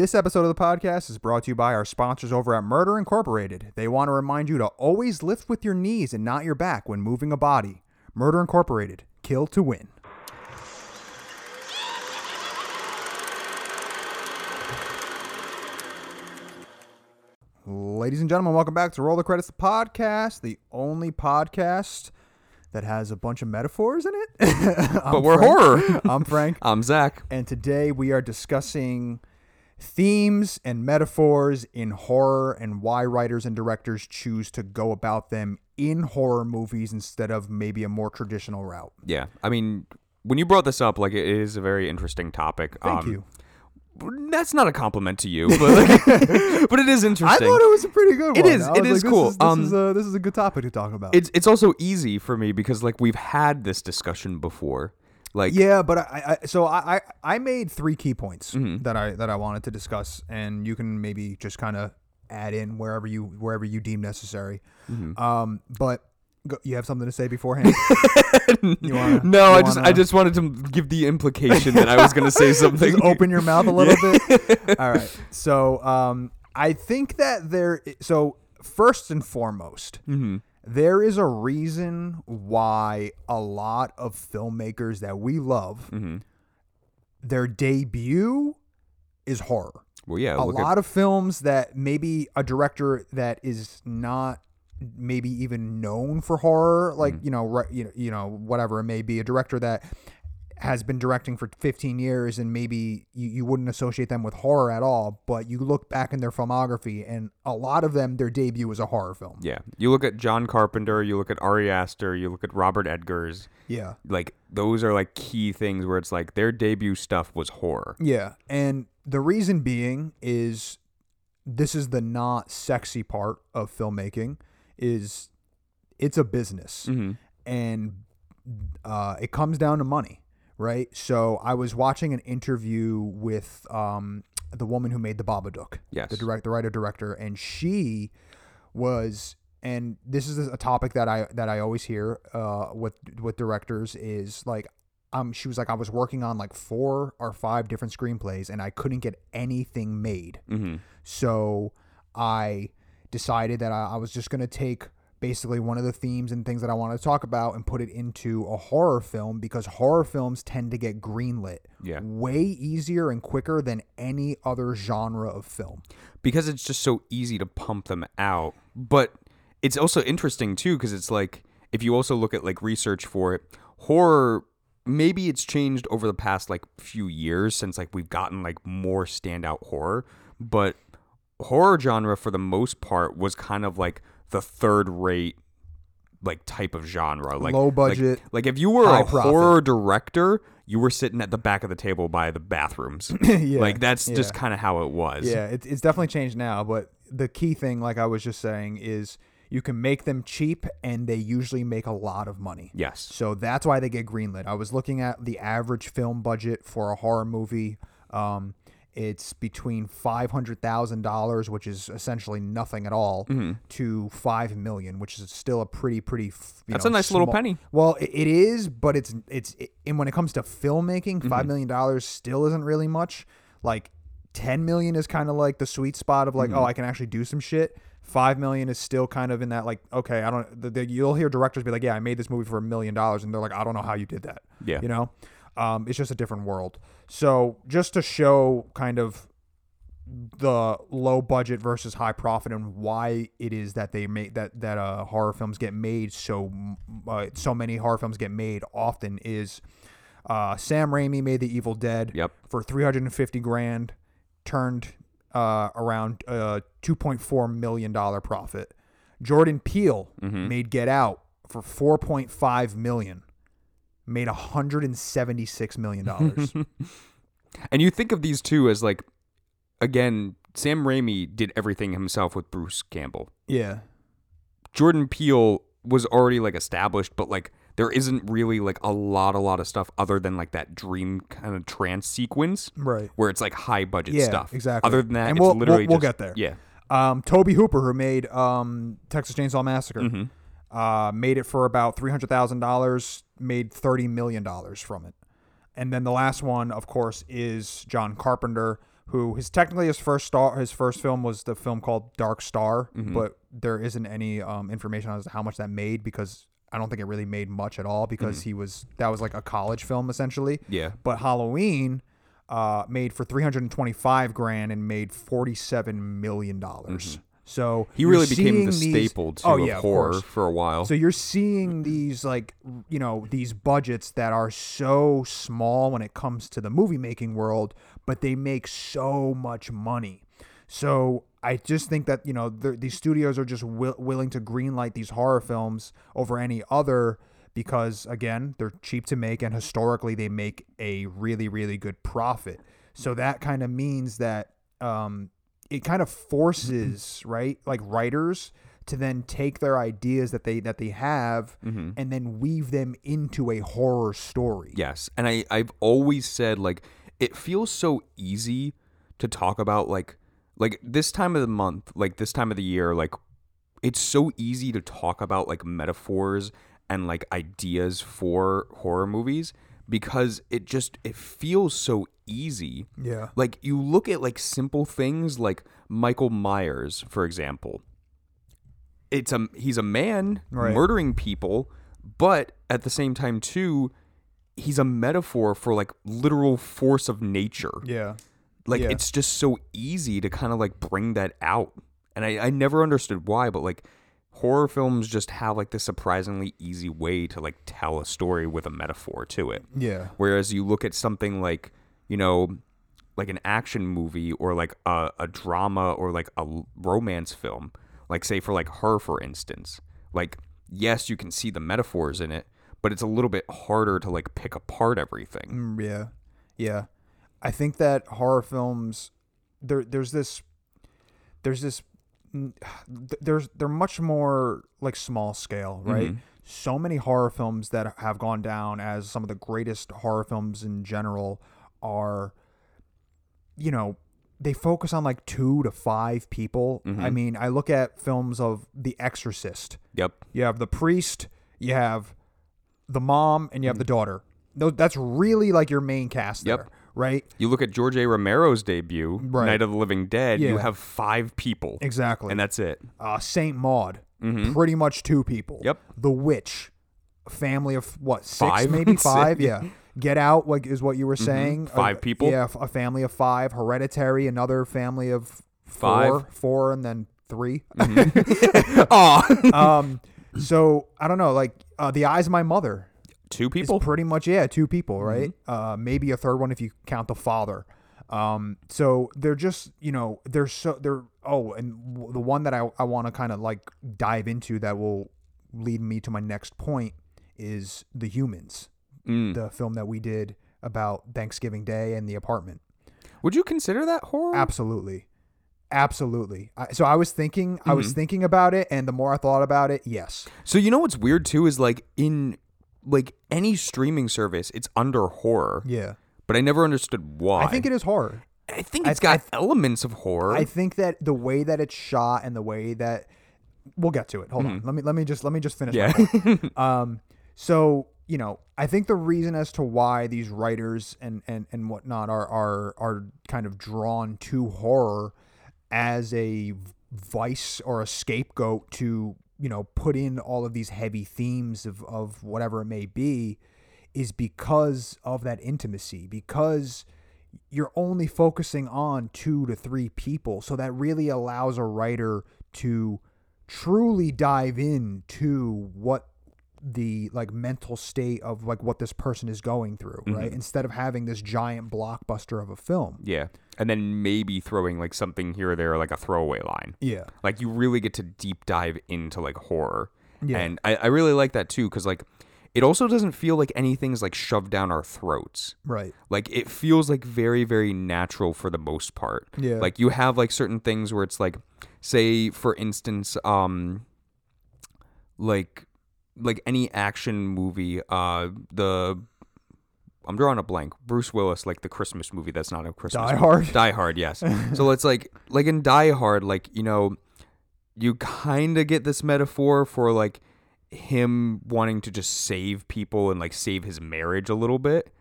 This episode of the podcast is brought to you by our sponsors over at Murder Incorporated. They want to remind you to always lift with your knees and not your back when moving a body. Murder Incorporated, kill to win. Ladies and gentlemen, welcome back to Roll the Credits the podcast, the only podcast that has a bunch of metaphors in it. But we're Frank. horror. I'm Frank. I'm Zach. And today we are discussing themes and metaphors in horror and why writers and directors choose to go about them in horror movies instead of maybe a more traditional route. Yeah, I mean, when you brought this up, like it is a very interesting topic. Thank Um, you. That's not a compliment to you, but like, but it is interesting. I thought it was a pretty good It one. is- I it is like, cool. This is, this, Um, is a, this is a good topic to talk about. it's it's also easy for me because like we've had this discussion before. Like yeah, but I, I so I, I I made three key points Mm-hmm. that I that I wanted to discuss, and you can maybe just kind of add in wherever you wherever you deem necessary. Mm-hmm. Um, but go, you have something to say beforehand? wanna, no, I just I wanna- just wanted to give the implication that I was gonna say something. just open your mouth a little bit. All right. So um, I think that there. So first and foremost, Mm-hmm. There is a reason why a lot of filmmakers that we love, Mm-hmm. their debut is horror. Well, yeah, a lot of films that maybe a director that is not maybe even known for horror like Mm-hmm. you know right you know you know whatever it may be a director that has been directing for 15 years and maybe you, you wouldn't associate them with horror at all but you look back in their filmography and a lot of them their debut was a horror film yeah. You look at John Carpenter, you look at Ari Aster, you look at Robert Eggers. yeah Like those are like key things where it's like their debut stuff was horror. Yeah, and the reason being is this is the not sexy part of filmmaking is it's a business Mm-hmm. and uh, it comes down to money, right? So I was watching an interview with um, the woman who made the Babadook, Yes. the direct, the writer director, and she was, and this is a topic that I that I always hear uh, with with directors is like, um, she was like, I was working on like four or five different screenplays, and I couldn't get anything made. Mm-hmm. So I decided that I, I was just going to take basically one of the themes and things that I want to talk about and put it into a horror film because horror films tend to get greenlit Yeah. way easier and quicker than any other genre of film. because it's just so easy to pump them out. But it's also interesting too because it's like if you also look at like research for it, horror maybe it's changed over the past like few years since like we've gotten like more standout horror, but horror genre for the most part was kind of like the third rate like type of genre like Low budget, like, if you were a profit. horror director you were sitting at the back of the table by the bathrooms yeah, like that's just kind of how it was Yeah, it, it's definitely changed now, but the key thing, like I was just saying, is you can make them cheap and they usually make a lot of money. yes So that's why they get greenlit. I was looking at the average film budget for a horror movie. Um, it's between five hundred thousand dollars, which is essentially nothing at all, Mm-hmm. to five million, which is still a pretty pretty. That's know, a nice little small- penny. Well, it, it is, but it's it's it, and when it comes to filmmaking, Mm-hmm. five million dollars still isn't really much. Like ten million is kind of like the sweet spot of like, Mm-hmm. oh, I can actually do some shit. Five million is still kind of in that like, okay, I don't. The, the, you'll hear directors be like, yeah, I made this movie for a million dollars, and they're like, I don't know how you did that. Yeah. you know, um, it's just a different world. So just to show kind of the low budget versus high profit and why it is that they make that that uh horror films get made so uh, so many horror films get made often is uh Sam Raimi made The Evil Dead Yep. for 350 grand turned uh around uh 2.4 million dollar profit. Jordan Peele Mm-hmm. made Get Out for 4.5 million. Made 176 million dollars. And you think of these two as like, again, Sam Raimi did everything himself with Bruce Campbell. yeah. Jordan Peele was already like established, but like there isn't really like a lot, a lot of stuff other than like that dream kind of trance sequence Right. where it's like high budget Yeah, stuff. exactly. Other than that, And it's we'll- literally we'll- we'll just- get there. Yeah. Um, Tobe Hooper, who made um, Texas Chainsaw Massacre, Mm-hmm. Uh, made it for about three hundred thousand dollars. Made thirty million dollars from it. And then the last one, of course, is John Carpenter, who his technically his first star his first film was the film called Dark Star, but there isn't any um, information on how much that made because I don't think it really made much at all because he was that was like a college film essentially. Yeah. But Halloween uh, made for 325 grand and made 47 million dollars. So He really became the these- staple too oh, of yeah, of horror course. for a while. So you're seeing these like you know these budgets that are so small when it comes to the movie making world, but they make so much money. So I just think that you know these studios are just wi- willing to greenlight these horror films over any other because again they're cheap to make and historically they make a really really good profit. So that kind of means that um, it kind of forces right like writers to then take their ideas that they that they have Mm-hmm. and then weave them into a horror story. Yes. And I, I've always said like it feels so easy to talk about like like this time of the month, like this time of the year, like it's so easy to talk about like metaphors and like ideas for horror movies because it just it feels so easy. Yeah. Like you look at like simple things like Michael Myers, for example. It's a he's a man Right. murdering people, but at the same time too, he's a metaphor for like literal force of nature. Yeah. Like Yeah. it's just so easy to kind of like bring that out. And I, I never understood why, but like horror films just have like this surprisingly easy way to like tell a story with a metaphor to it. Yeah. Whereas you look at something like, you know, like an action movie or like a, a drama or like a romance film, like say for like her, for instance, like, yes, you can see the metaphors in it, but it's a little bit harder to like pick apart everything. Mm, yeah. Yeah. I think that horror films there there's this there's this th- there's they're much more like small scale, right? Mm-hmm. So many horror films that have gone down as some of the greatest horror films in general are you know, they focus on like 2 to 5 people. I mm-hmm. mean, I look at films of The Exorcist. Yep. You have the priest, you have the mom, and you have mm-hmm. the daughter. That's really like your main cast Yep. there, right? You look at George A. Romero's debut, Right. Night of the Living Dead, you have five people. Exactly. And that's it. uh, Saint Maud, pretty much two people. Yep. The Witch, family of what six, Five? maybe five. yeah. Get Out, like is what you were saying. Mm-hmm. Five Uh, people? Yeah, a family of five. Hereditary, another family of Five. four, four, and then 3 Aw. um, so I don't know. Like uh, the Eyes of My Mother. Two people? pretty much yeah, two people, right? Mm-hmm. Uh, maybe a third one if you count the father. Um, so they're just you know they're so they're oh, and w- the one that I I want to kind of like dive into that will lead me to my next point is the humans, Mm. the film that we did about Thanksgiving Day and the apartment. Would you consider that horror? Absolutely. Absolutely. I, so I was thinking, I Mm-hmm. was thinking about it, and the more I thought about it, yes. So you know what's weird too is like in like any streaming service, it's under horror. Yeah. But I never understood why. I think it is horror. I think I- it's got I- elements of horror. I think that the way that it's shot and the way that we'll get to it. Hold on. Let me let me just let me just finish. Mm-hmm. yeah. Um. So you know, I think the reason as to why these writers and and and whatnot are are are kind of drawn to horror as a vice or a scapegoat to you know put in all of these heavy themes of of whatever it may be is because of that intimacy because you're only focusing on two to three people. So that really allows a writer to truly dive into what the like mental state of like what this person is going through, right? Instead of having this giant blockbuster of a film. yeah. And then maybe throwing like something here or there, like a throwaway line. Yeah. Like you really get to deep dive into like horror. Yeah. And I, I really like that too, because like it also doesn't feel like anything's like shoved down our throats. Right. Like it feels like very, very natural for the most part. Yeah. Like you have like certain things where it's like, say for instance, um, like, like any action movie, uh, the I'm drawing a blank. Bruce Willis, like the Christmas movie. That's not a Christmas. Die movie. Hard? Die Hard. Yes. so it's like, like in Die Hard, like you know, you kind of get this metaphor for like him wanting to just save people and like save his marriage a little bit.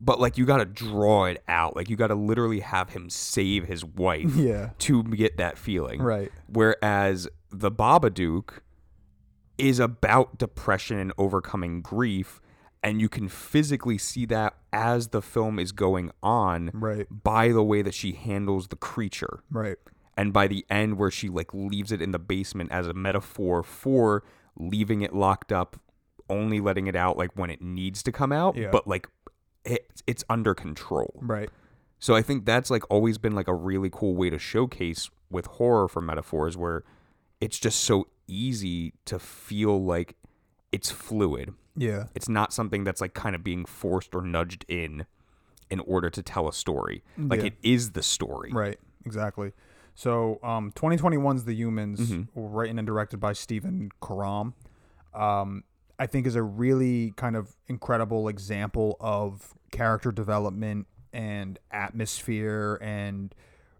but like you got to draw it out. Like you got to literally have him save his wife Yeah. to get that feeling. Right. Whereas the Babadook is about depression and overcoming grief, and you can physically see that as the film is going on Right. by the way that she handles the creature. Right. And by the end, where she like leaves it in the basement as a metaphor for leaving it locked up, only letting it out like when it needs to come out, Yeah. but like it, it's under control. Right. So I think that's like always been like a really cool way to showcase with horror for metaphors where it's just so easy to feel like it's fluid. Yeah. It's not something that's like kind of being forced or nudged in in order to tell a story. Like Yeah. it is the story. Right. Exactly. So, um, 2021's The Humans, Mm-hmm. written and directed by Stephen Karam, um, I think is a really kind of incredible example of character development and atmosphere and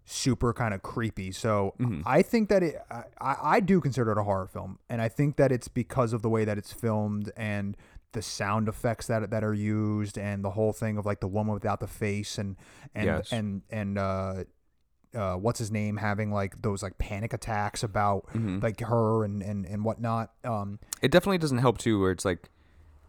super kind of creepy. So Mm-hmm. I think that it, I, I do consider it a horror film, and I think that it's because of the way that it's filmed and the sound effects that that are used and the whole thing of like the woman without the face and and Yes. and and uh uh, what's his name having like those like panic attacks about Mm-hmm. like her and and and whatnot. Um, It definitely doesn't help too where it's like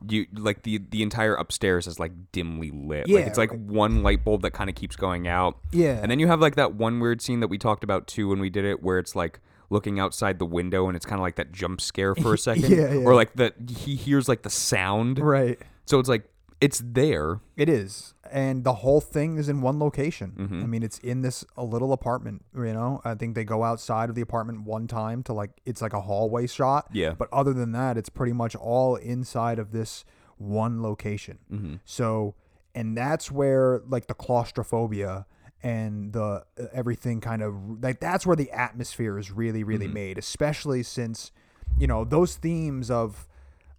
you like the the entire upstairs is like dimly lit. like Yeah, it's like right. one light bulb that kind of keeps going out. Yeah. And then you have like that one weird scene that we talked about too when we did it where it's like looking outside the window and it's kind of like that jump scare for a second Yeah, yeah. or like that he hears like the sound. right. So it's like it's there. It is, and the whole thing is in one location. Mm-hmm. I mean, it's in this a little apartment. You know, I think they go outside of the apartment one time to like it's like a hallway shot. Yeah. But other than that, it's pretty much all inside of this one location. Mm-hmm. So, and that's where like the claustrophobia and the everything kind of like that's where the atmosphere is really really made, especially since you know those themes of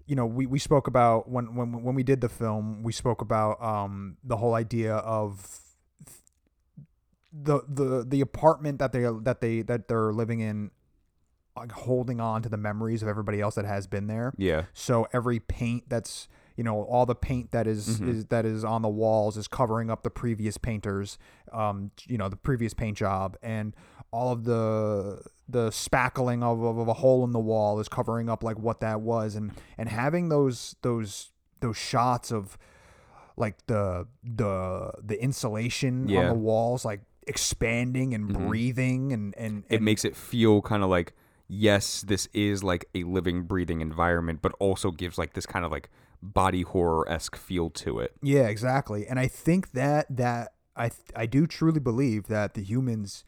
you know we, we spoke about when when when we did the film we spoke about um the whole idea of the the the apartment that they that they that they're living in like holding on to the memories of everybody else that has been there. Yeah. so every paint that's you know all the paint that is, is that is on the walls is covering up the previous painters um you know the previous paint job. And all of the the spackling of, of, of a hole in the wall is covering up like what that was and and having those those those shots of like the the the insulation Yeah. on the walls like expanding and mm-hmm. breathing and and, It makes it feel kind of like yes, this is like a living breathing environment but also gives like this kind of like body horror-esque feel to it. Yeah, exactly. And I think that that I I do truly believe that the humans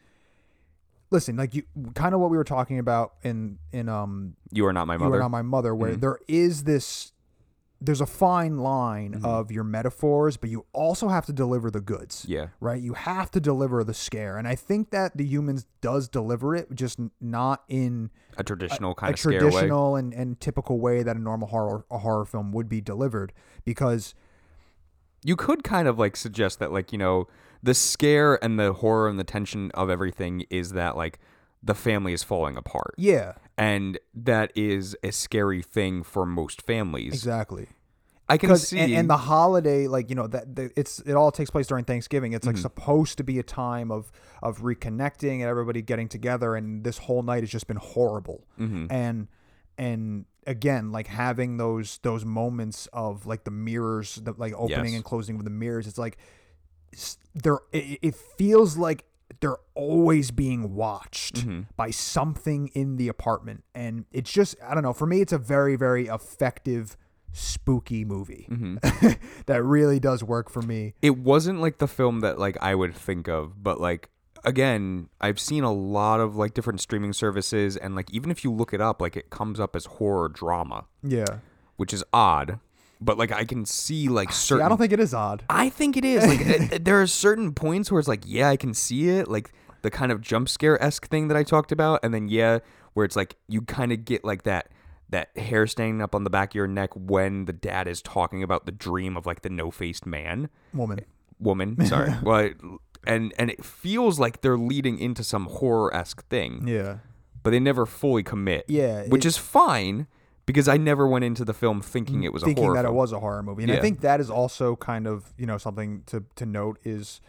listen, like you kind of what we were talking about in in um You are not my Mother. you are not my mother where Mm-hmm. there is this there's a fine line Mm-hmm. of your metaphors, but you also have to deliver the goods. yeah. Right? You have to deliver the scare. And I think that the humans does deliver it, just not in A traditional kind a of traditional and, and typical way that a normal horror a horror film would be delivered because you could kind of like suggest that like you know the scare and the horror and the tension of everything is that like the family is falling apart yeah, and that is a scary thing for most families exactly. i can see and, and the holiday like you know that the, it's it all takes place during thanksgiving it's like Mm-hmm. supposed to be a time of of reconnecting and everybody getting together and this whole night has just been horrible Mm-hmm. and and again like having those those moments of like the mirrors the like opening Yes. and closing with the mirrors it's like they're it, it feels like they're always being watched Mm-hmm. by something in the apartment and it's just i don't know for me it's a very very effective spooky movie Mm-hmm. that really does work for me it wasn't like the film that like i would think of but like again i've seen a lot of like different streaming services and like even if you look it up like it comes up as horror drama. Yeah. Which is odd but like i can see like See, certain i don't think it is odd. I think it is. Like uh, there are certain points where it's like, yeah, I can see it, like the kind of jump scare esque thing that I talked about, and then yeah, where it's like you kind of get like that that hair standing up on the back of your neck when the dad is talking about the dream of like the no faced man. Woman. Woman. Sorry, well, and and it feels like they're leading into some horror esque thing, yeah but they never fully commit. Yeah, which is fine because I never went into the film thinking it was a thinking horror that film. it was a horror movie. And I think that is also kind of, you know, something to, to note is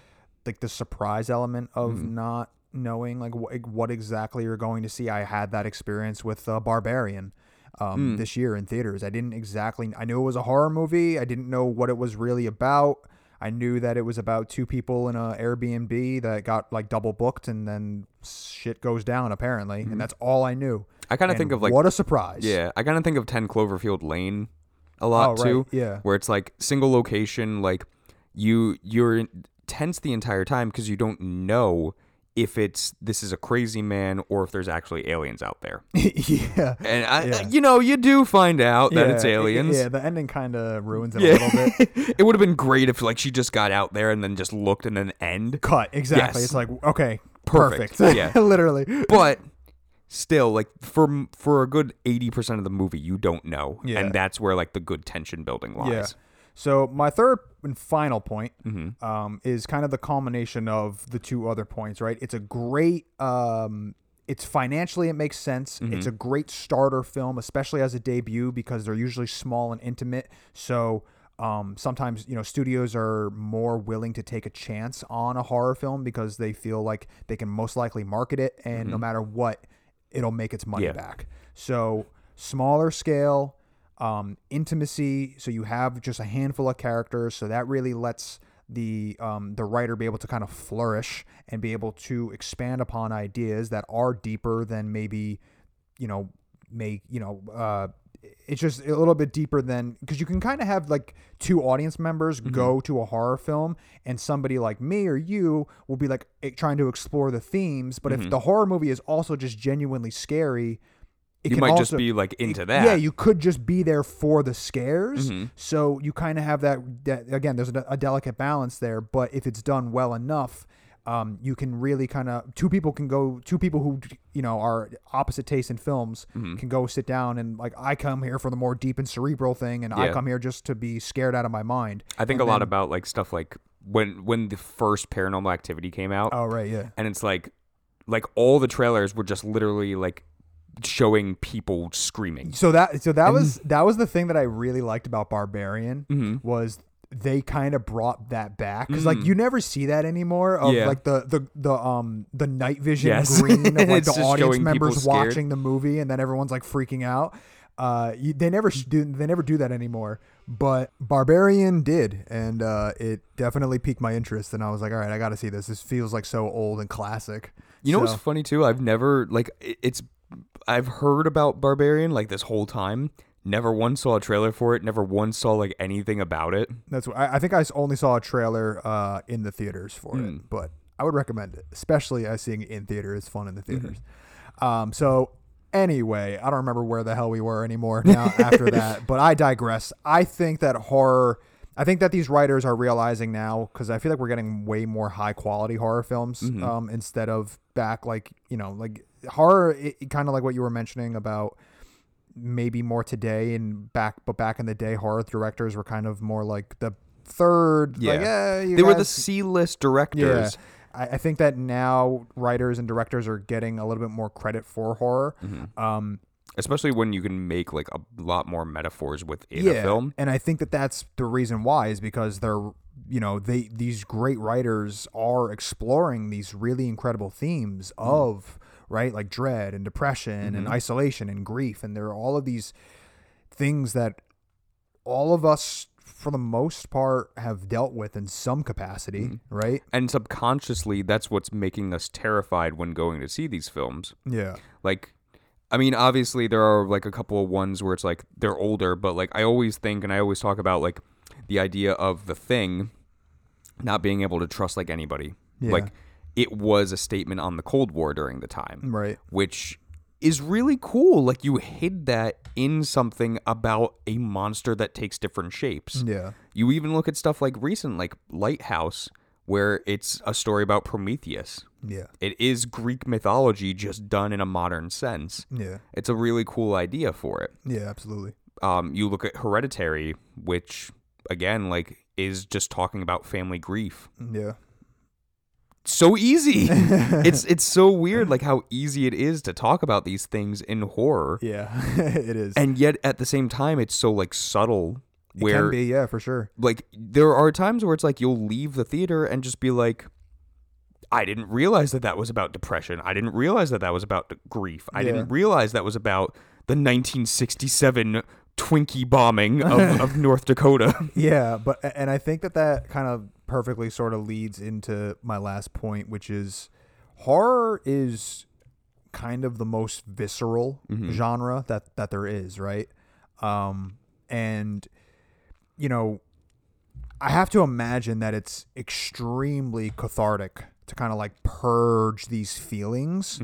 like the surprise element of Mm-hmm. not knowing like wh- what exactly you're going to see. I had that experience with uh, Barbarian um, this year in theaters. I didn't exactly, I knew it was a horror movie. I didn't know what it was really about. I knew that it was about two people in a Airbnb that got like double booked and then shit goes down apparently. And that's all I knew. Mm-hmm. I kind of think of like what a surprise. Yeah, I kind of think of 10 Cloverfield Lane a lot Oh, right, too. yeah. Where it's like single location, like you you're tense the entire time because you don't know if it's this is a crazy man or if there's actually aliens out there. yeah. And I, Yeah. you know, you do find out that it's aliens. Yeah, the ending kind of ruins it Yeah. a little bit. it would have been great if like she just got out there and then just looked and then end. Cut exactly. Yes. It's like okay, Perfect. perfect. Yeah. literally. But still, like for for a good eighty percent of the movie, you don't know, Yeah. and that's where like the good tension building lies. So my third and final point Mm-hmm. um, is kind of the culmination of the two other points. Right? It's a great. Um, it's financially it makes sense. Mm-hmm. It's a great starter film, especially as a debut because they're usually small and intimate. So. Um, sometimes you know studios are more willing to take a chance on a horror film because they feel like they can most likely market it, and no matter what, it'll make its money Mm-hmm. Yeah. back. So smaller scale, um, intimacy. So you have just a handful of characters. So that really lets the um, the writer be able to kind of flourish and be able to expand upon ideas that are deeper than maybe you know make you know uh it's just a little bit deeper than because you can kind of have like two audience members go to a horror film and somebody like me or you will be like trying to explore the themes but if the horror movie is also just genuinely scary You might just be like into that. Yeah, you could just be there for the scares. Mm-hmm. So you kind of have that, that. Again, there's a, a delicate balance there, but if it's done well enough, um, you can really kind of two people can go. Two people who you know are opposite tastes in films Mm-hmm. can go sit down and like I come here for the more deep and cerebral thing, and I come here just to be scared out of my mind. I think And a lot about like stuff like when when the first Paranormal Activity came out, Oh right, yeah. and it's like like all the trailers were just literally like showing people screaming. So that so that was that was the thing that I really liked about Barbarian Mm-hmm. was they kind of brought that back because like you never see that anymore of Mm. Yeah. like the the the um the night vision Yes. green of like the audience members watching the movie and then everyone's like freaking out. Uh, you, they never sh- do they never do that anymore. But Barbarian did, and uh, it definitely piqued my interest. And I was like, all right, I got to see this. This feels like so old and classic. You know So- what's funny too? I've never like it's I've heard about Barbarian like this whole time. Never once saw a trailer for it. Never once saw like anything about it. That's what I, I think I only saw a trailer uh, in the theaters for Hmm. it, but I would recommend it, especially as seeing it in theater is fun in the Mm-hmm. theaters. Um, so anyway, I don't remember where the hell we were anymore now after that, but I digress. I think that horror. I think that these writers are realizing now because I feel like we're getting way more high quality horror films Mm-hmm. um, instead of back like you know like horror, kind of like what you were mentioning about maybe more today and back but back in the day horror directors were kind of more like the third Yeah. like yeah you They were the C list directors. I, I think that now writers and directors are getting a little bit more credit for horror Mm-hmm. um Especially when you can make like a lot more metaphors within yeah a film. and i think that that's the reason why is because they're you know they these great writers are exploring these really incredible themes Mm-hmm. of right like dread and depression and isolation and grief and there are all of these things that all of us for the most part have dealt with in some capacity Mm-hmm. right And subconsciously that's what's making us terrified when going to see these films. yeah Like I mean, obviously there are like a couple of ones where it's like they're older, but like I always think and I always talk about like the idea of the thing not being able to trust like anybody. Yeah. Like it was a statement on the Cold War during the time, right which is really cool. Like you hid that in something about a monster that takes different shapes. yeah You even look at stuff like recent, like Lighthouse, where it's a story about Prometheus. yeah It is Greek mythology just done in a modern sense. yeah It's a really cool idea for it. yeah absolutely Um, you look at Hereditary, which again, like, is just talking about family grief. yeah so easy. it's it's so weird like how easy it is to talk about these things in horror. Yeah, it is. And yet at the same time it's so like subtle it where can be, yeah, for sure. like there are times where it's like you'll leave the theater and just be like I didn't realize that that was about depression. I didn't realize that that was about grief. I Yeah. didn't realize that was about the 1967 Twinkie bombing of, of North Dakota. Yeah, but and I think that that kind of perfectly sort of leads into my last point, which is horror is kind of the most visceral genre that that there is, right? Um, and you know, I have to imagine that it's extremely cathartic to kind of like purge these feelings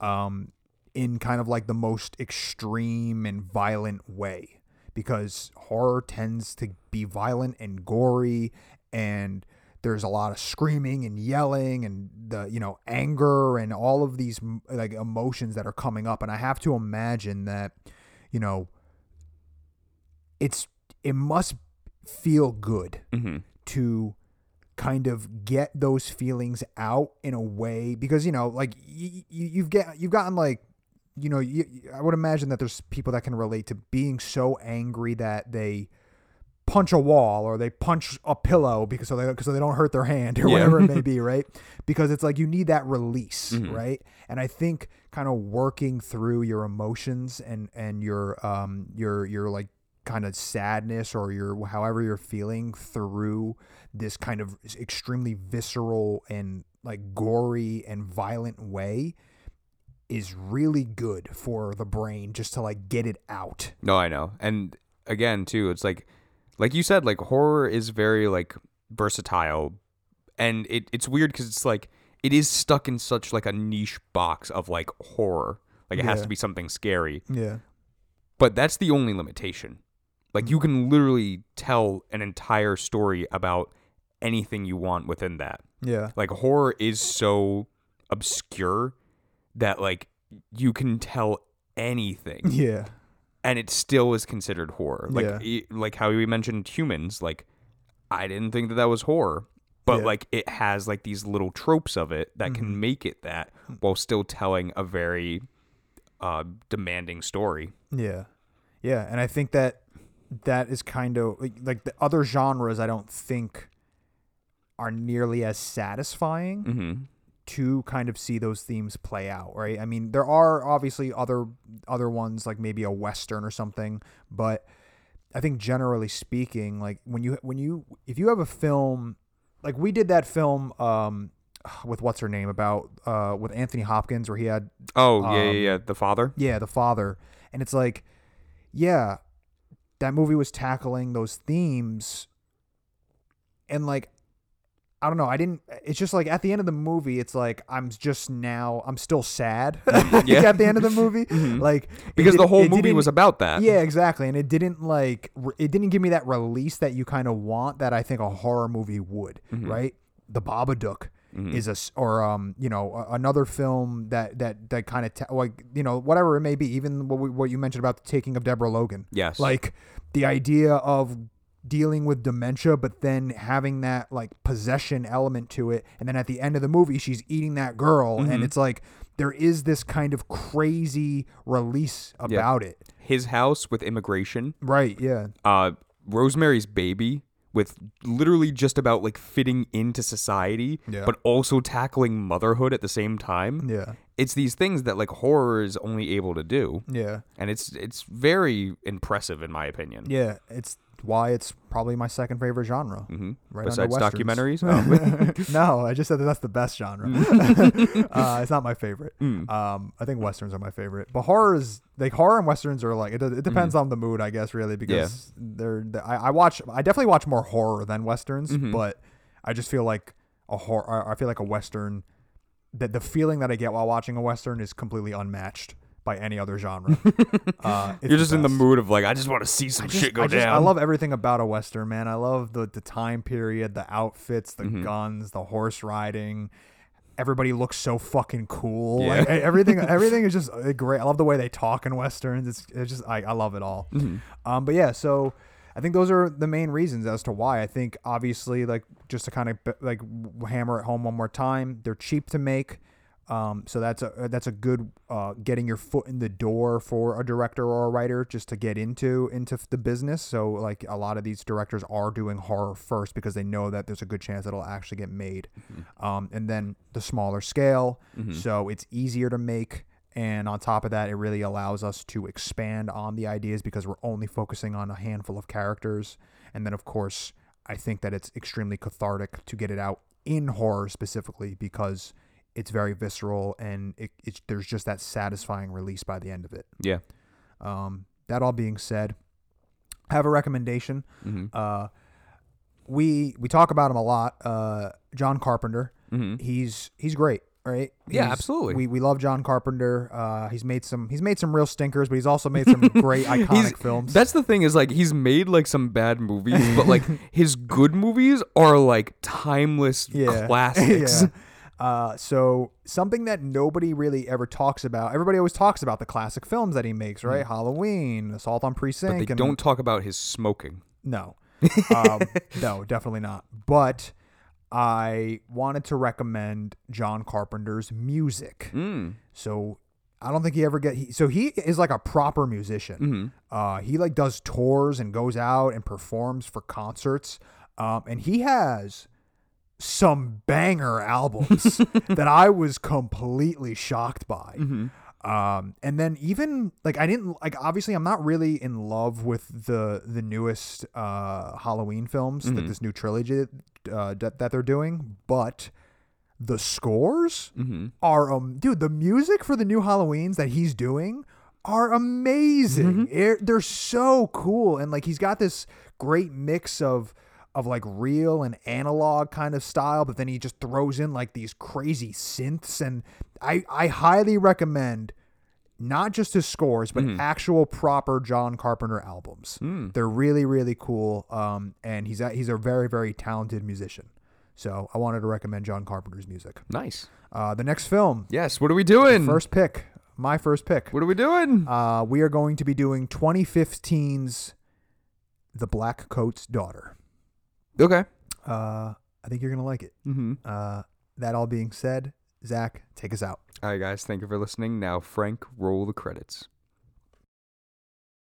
um, in kind of like the most extreme and violent way. Because horror tends to be violent and gory and there's a lot of screaming and yelling and the you know anger and all of these like emotions that are coming up. And I have to imagine that you know it's it must feel good mm-hmm. to kind of get those feelings out in a way because you know like you, you've get you've gotten like you know you, I would imagine that there's people that can relate to being so angry that they punch a wall or they punch a pillow because so they because they don't hurt their hand or Yeah. whatever it may be right because it's like you need that release Mhm. right and I think kind of working through your emotions and and your um your your like kind of sadness or your however you're feeling through this kind of extremely visceral and like gory and violent way is really good for the brain just to like get it out. No, I know. And again, too, it's like like you said, like horror is very like versatile and it, it's weird because it's like it is stuck in such like a niche box of like horror. Like it has to be something scary. Yeah. But that's the only limitation. Like you can literally tell an entire story about anything you want within that. Yeah. Like horror is so obscure that like you can tell anything Yeah. and it still is considered horror. Like Yeah. e- like how we mentioned humans, like I didn't think that that was horror, but Yeah. Mm-hmm. like it has like these little tropes of it that can make it that while still telling a very uh demanding story. Yeah. Yeah, and I think that that is kind of like, like the other genres I don't think are nearly as satisfying Mhm. to kind of see those themes play out, right? I mean, there are obviously other other ones like maybe a western or something, but I think generally speaking, like when you when you if you have a film like we did that film um with what's her name about uh with Anthony Hopkins where he had Oh, yeah, Um, yeah, yeah, the father. yeah, the father. And it's like, yeah, that movie was tackling those themes. And like, I don't know. I didn't. It's just like at the end of the movie, it's like I'm just now. I'm still sad. Yeah. at the end of the movie, like it Because the whole movie was about that. Yeah, exactly. And it didn't like it didn't give me that release that you kind of want that I think a horror movie would. Mm-hmm. Right. The Babadook is a or um you know another film that that that kind of ta- like you know whatever it may be even what we, what you mentioned about the taking of Deborah Logan. Yes. Like the idea of dealing with dementia but then having that like possession element to it and then at the end of the movie she's eating that girl Mm-hmm. and it's like there is this kind of crazy release about it His house with immigration. right yeah Uh Rosemary's Baby with literally just about like fitting into society, Yeah. but also tackling motherhood at the same time. yeah It's these things that like horror is only able to do, yeah and it's it's very impressive in my opinion. yeah it's why it's probably my second favorite genre hmm right Besides documentaries, Oh. no, I just said that that's the best genre. uh, it's not my favorite. Mm. Um, I think westerns are my favorite, but horror is like horror and westerns are like it, it depends on the mood, I guess, really, because they're, they I, I watch I definitely watch more horror than westerns, Mm-hmm. but I just feel like a horror. I feel like a western. That the feeling that I get while watching a western is completely unmatched by any other genre. uh, You're just in the mood of like I just want to see some just- shit go I just- down. I love everything about a western, man. I love the the time period, the outfits, the Mm-hmm. guns, the horse riding. Everybody looks so fucking cool. Yeah. Like, everything, everything is just uh, great. I love the way they talk in westerns. It's, it's just I, I love it all. Mm-hmm. Um, but yeah, so I think those are the main reasons as to why. I think obviously, like just to kind of like hammer it home one more time, they're cheap to make. Um, so that's a that's a good uh, getting your foot in the door for a director or a writer just to get into into the business. So like a lot of these directors are doing horror first because they know that there's a good chance that it'll actually get made. Um, and then the smaller scale, so it's easier to make. And on top of that, it really allows us to expand on the ideas because we're only focusing on a handful of characters. And then, of course, I think that it's extremely cathartic to get it out in horror specifically because it's very visceral and it, it's there's just that satisfying release by the end of it. Yeah. Um, that all being said, I have a recommendation. Mm-hmm. Uh, we we talk about him a lot. Uh, John Carpenter. Mm-hmm. He's he's great, right? Yeah, He's- absolutely. We, we love John Carpenter. Uh, he's made some he's made some real stinkers, but he's also made some great iconic He's- films. That's the thing is like he's made like some bad movies, but like his good movies are like timeless yeah. classics. yeah. Uh, so something that nobody really ever talks about. Everybody always talks about the classic films that he makes, right? Halloween, Assault on Precinct, Mm. But they and don't talk about his smoking. No. Um, no, definitely not. But I wanted to recommend John Carpenter's music. Mm. So I don't think he ever get he, so he is like a proper musician. Mm-hmm. Uh, he like does tours and goes out and performs for concerts. Um, and he has some banger albums that I was completely shocked by. Mm-hmm. Um, and then even like I didn't like obviously I'm not really in love with the the newest uh Halloween films Mm-hmm. that this new trilogy uh, that, that they're doing, but the scores Mm-hmm. are um dude the music for the new Halloweens that he's doing are amazing. Mm-hmm. It- they're so cool and like he's got this great mix of of like real and analog kind of style, but then he just throws in like these crazy synths and I I highly recommend not just his scores, but actual proper John Carpenter albums. They're really really cool. Um, and he's a, he's a very very talented musician. So I wanted to recommend John Carpenter's music. Nice. Uh, the next film, Yes. What are we doing? first pick, my first pick. What are we doing? Uh, we are going to be doing 2015's The Black Coat's Daughter. Okay. Uh, I think you're gonna like it. Mm-hmm. Uh, that all being said, Zach, take us out. All right, guys. Thank you for listening. Now, Frank, roll the credits.